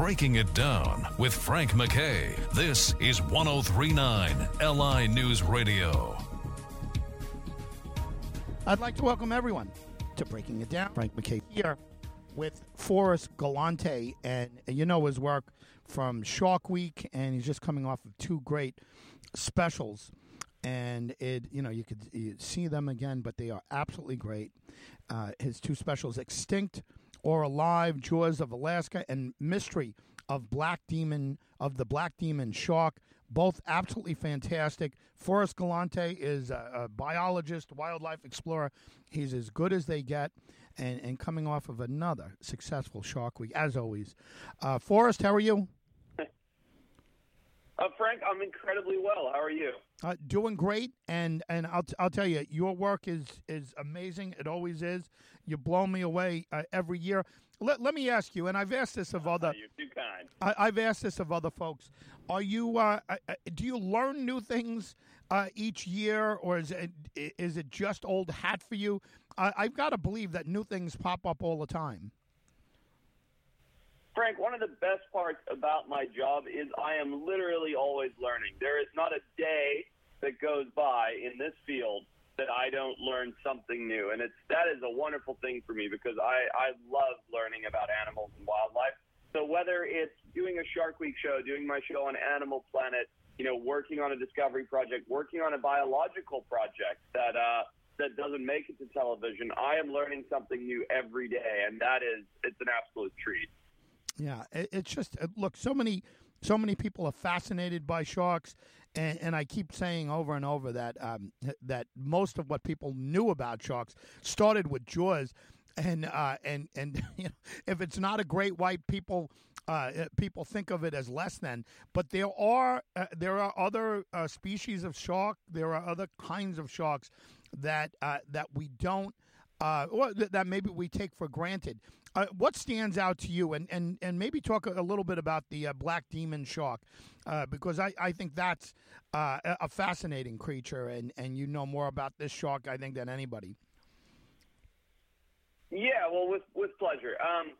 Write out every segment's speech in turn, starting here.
Breaking It Down with Frank MacKay. This is 1039 LI News Radio. I'd like to welcome everyone to Breaking It Down. Frank MacKay here with Forrest Galante, and you know his work from Shark Week, and he's just coming off of two great specials. And it, you know, you could see them again, but they are absolutely great. Uh, his two specials, Extinct or Alive, Jaws of Alaska, and Mystery of Black Demon of the Black Demon Shark. Both absolutely fantastic. Forrest Galante is a, a biologist, wildlife explorer. He's as good as they get, and, and coming off of another successful Shark Week, as always. Uh, Forrest, how are you? Uh, Frank, I'm incredibly well. How are you? Uh, doing great, and and I'll t- I'll tell you, your work is is amazing. It always is. You blow me away uh, every year. Let, let me ask you, and I've asked this of other. You're too kind. I, I've asked this of other folks. Are you? Uh, uh, uh, do you learn new things uh, each year, or is it is it just old hat for you? I, I've got to believe that new things pop up all the time. Frank, one of the best parts about my job is I am literally always learning. There is not a day that goes by in this field that I don't learn something new, and it's that is a wonderful thing for me because I I love learning about animals and wildlife. So whether it's doing a Shark Week show, doing my show on Animal Planet, you know, working on a discovery project, working on a biological project that uh, that doesn't make it to television, I am learning something new every day, and that is it's an absolute treat. Yeah, it, it's just uh, look so many so many people are fascinated by sharks, and, and I keep saying over and over that um, that most of what people knew about sharks started with Jaws, and uh, and and you know, if it's not a great white, people uh, people think of it as less than. But there are uh, there are other uh, species of shark. There are other kinds of sharks that uh, that we don't. Uh, or that maybe we take for granted. Uh, what stands out to you, and, and, and maybe talk a, little bit about the uh, black demon shark, uh, because I, I think that's uh, a fascinating creature, and, and you know more about this shark, I think, than anybody. Yeah, well, with with pleasure. Um,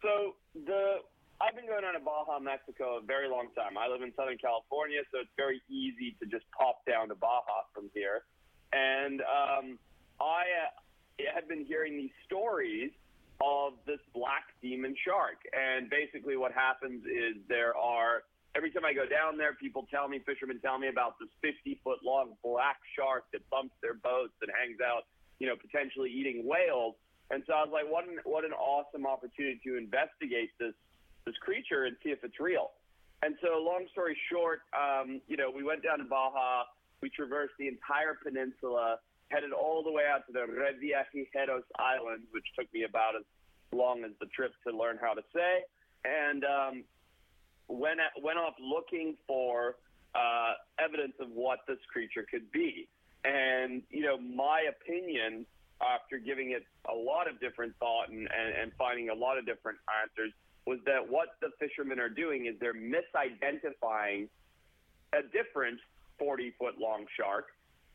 so the I've been going on to Baja, Mexico a very long time. I live in Southern California, so it's very easy to just pop down to Baja from here. And um, I uh, had been hearing these stories demon shark. And basically, what happens is there are every time I go down there, people tell me, fishermen tell me about this 50 foot long black shark that bumps their boats and hangs out, you know, potentially eating whales. And so I was like, what an what an awesome opportunity to investigate this this creature and see if it's real. And so, long story short, um, you know, we went down to Baja. We traversed the entire peninsula, headed all the way out to the Revillagigedos Islands, which took me about as long as the trip to learn how to say, and um, went at, went off looking for uh, evidence of what this creature could be. And you know, my opinion after giving it a lot of different thought and, and, and finding a lot of different answers was that what the fishermen are doing is they're misidentifying a different 40 foot long shark,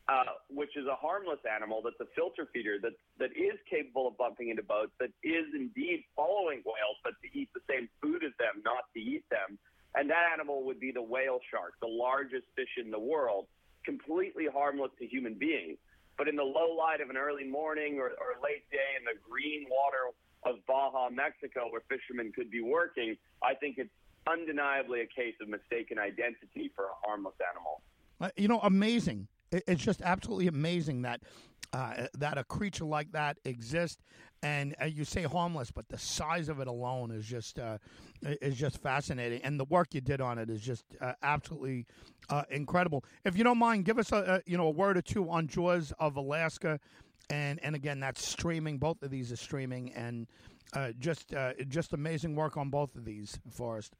uh, which is a harmless animal that's a filter feeder that, that is capable of bumping into boats, that is indeed following whales, but to eat the same food as them, not to eat them. And that animal would be the whale shark, the largest fish in the world, completely harmless to human beings. But in the low light of an early morning or, or late day in the green water of Baja, Mexico, where fishermen could be working, I think it's undeniably a case of mistaken identity for a harmless animal. Uh, you know, amazing. It- It's just absolutely amazing that uh, that a creature like that exists. And uh, you say harmless, but the size of it alone is just uh, is just fascinating. And the work you did on it is just uh, absolutely uh, incredible. If you don't mind, give us a, a you know a word or two on Jaws of Alaska. And and again, that's streaming. Both of these are streaming, and uh, just just amazing work on both of these, Forrest.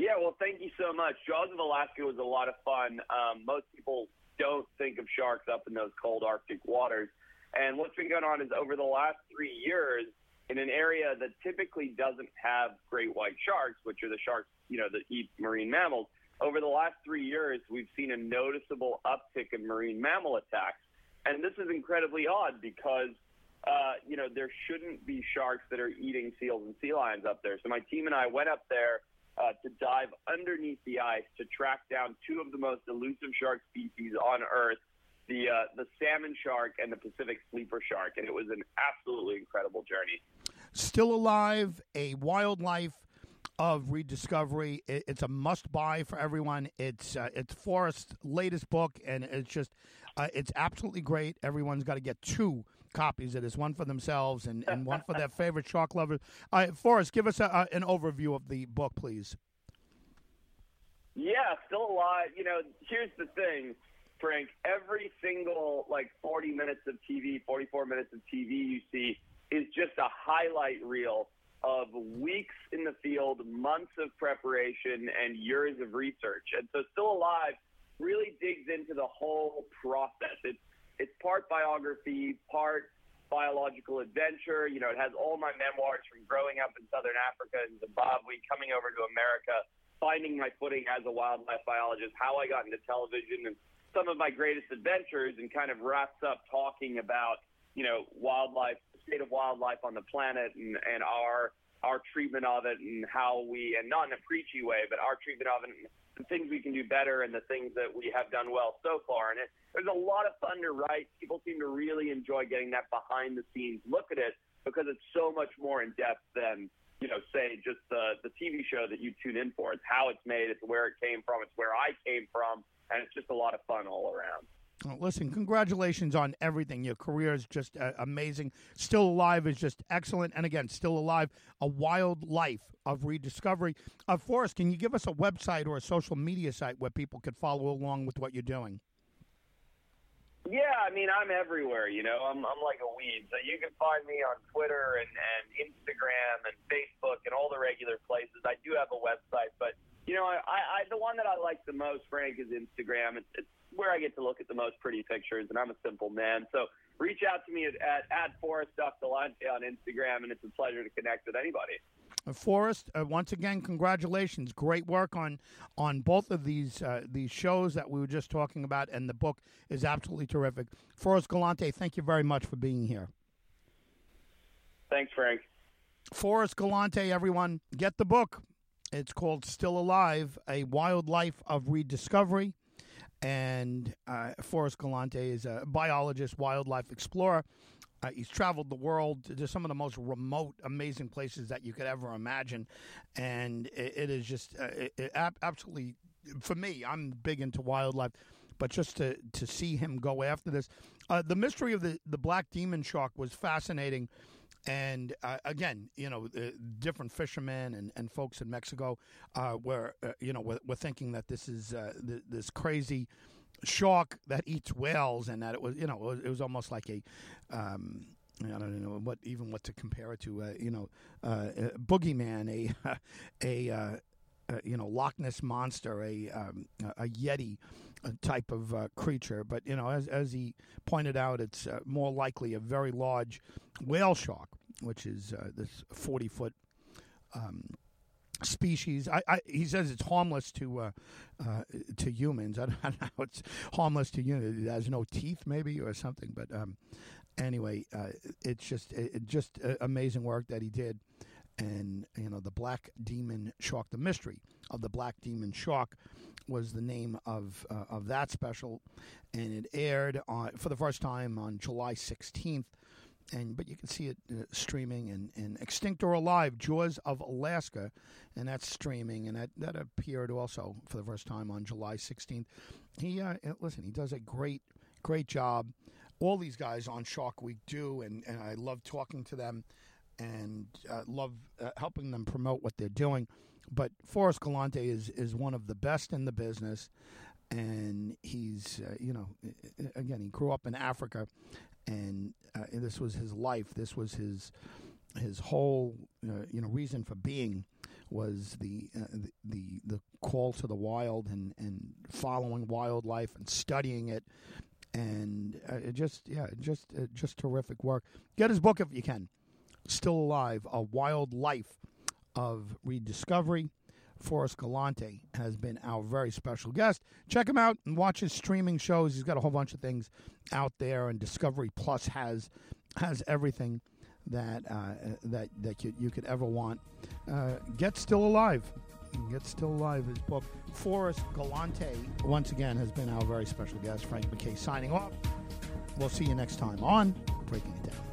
Yeah, well, thank you so much. Jaws of Alaska was a lot of fun. Um, most people don't think of sharks up in those cold Arctic waters. And what's been going on is over the last three years, in an area that typically doesn't have great white sharks, which are the sharks, you know, that eat marine mammals, over the last three years, we've seen a noticeable uptick in marine mammal attacks. And this is incredibly odd because uh, you know, there shouldn't be sharks that are eating seals and sea lions up there. So my team and I went up there uh, to dive underneath the ice to track down two of the most elusive shark species on Earth, the uh, the salmon shark and the Pacific sleeper shark, and it was an absolutely incredible journey. Still alive, a wildlife of rediscovery. It's a must buy for everyone. It's uh, it's Forrest's latest book, and it's just uh, it's absolutely great. Everyone's got to get two copies of this, one for themselves and, and one for their favorite shark lovers. Uh, Forrest, give us a, a, an overview of the book, please. Yeah, still alive. You know, here's the thing, Frank. Every single like 40 minutes of TV, 44 minutes of TV you see is just a highlight reel of weeks in the field, months of preparation, and years of research. And so, Still Alive really digs into the whole process. It's it's part biography, part biological adventure. You know, it has all my memoirs from growing up in Southern Africa and Zimbabwe, coming over to America, finding my footing as a wildlife biologist, how I got into television, and some of my greatest adventures, and kind of wraps up talking about you know wildlife, the state of wildlife on the planet, and and our our treatment of it, and how we, and not in a preachy way, but our treatment of it. And, the things we can do better and the things that we have done well so far. And it, there's a lot of fun to write. People seem to really enjoy getting that behind the scenes look at it because it's so much more in depth than you know, say just the the TV show that you tune in for. It's how it's made. It's where it came from. It's where I came from, and it's just a lot of fun all around. Listen, congratulations on everything. Your career is just uh, amazing. Still Alive is just excellent. And again, Still Alive, a wild life of rediscovery. Uh, Forrest, can you give us a website or a social media site where people could follow along with what you're doing? Yeah, I mean, I'm everywhere, you know. I'm, I'm like a weed. So you can find me on Twitter and, and Instagram and Facebook and all the regular places. I do have a website, but, you know, I, I the one that I like the most, Frank, is Instagram. It's, it's where I get to look at the most pretty pictures, and I'm a simple man. So reach out to me at, at, at Forrest on Instagram, and it's a pleasure to connect with anybody. Uh, Forrest, uh, once again, congratulations! Great work on on both of these uh, these shows that we were just talking about, and the book is absolutely terrific. Forrest Galante, thank you very much for being here. Thanks, Frank. Forrest Galante, everyone, get the book. It's called Still Alive: A Wild Life of Rediscovery and uh, Forrest Galante is a biologist, wildlife explorer. Uh, he's traveled the world to some of the most remote, amazing places that you could ever imagine, and it, it is just uh, it, it absolutely for me. I'm big into wildlife, but just to to see him go after this, uh, the mystery of the the black demon shark was fascinating and uh, again, you know, uh, different fishermen and, and folks in Mexico uh, were, uh, you know, were, were, thinking that this is uh, th- this crazy shark that eats whales, and that it was, you know, it was, it was almost like a. Um, I don't know what even what to compare it to. Uh, you know, a boogeyman, a a you know Loch Ness monster, a um, a yeti type of uh, creature. But you know, as as he pointed out, it's uh, more likely a very large whale shark, which is uh, this forty foot. Um, species. I, I, he says it's harmless to uh, uh, to humans. I don't, know it's harmless to humans. It has no teeth, maybe, or something. But um, anyway, uh, it's just it, just amazing work that he did. And you know the black demon shark, the mystery of the black demon shark, was the name of uh, of that special, and it aired on, for the first time on July 16th. And but you can see it uh, streaming and, and Extinct or Alive, Jaws of Alaska, and that's streaming, and that, that appeared also for the first time on July 16th. He uh, listen, he does a great great job. All these guys on Shark Week do, and, and I love talking to them and uh, love uh, helping them promote what they're doing. But Forrest Galante is is one of the best in the business, and he's uh, you know again he grew up in Africa, and uh, this was his life. This was his his whole uh, you know reason for being was the, uh, the, the the call to the wild and and following wildlife and studying it and it just yeah just just terrific work get his book if you can still alive a wild life of rediscovery. Forrest Galante has been our very special guest. Check him out and watch his streaming shows. He's got a whole bunch of things out there, and Discovery Plus has has everything that uh, that that you, you could ever want. Uh, Get Still Alive. Get Still Alive. His book. Forrest Galante once again has been our very special guest. Frank MacKay signing off. We'll see you next time on Breaking It Down.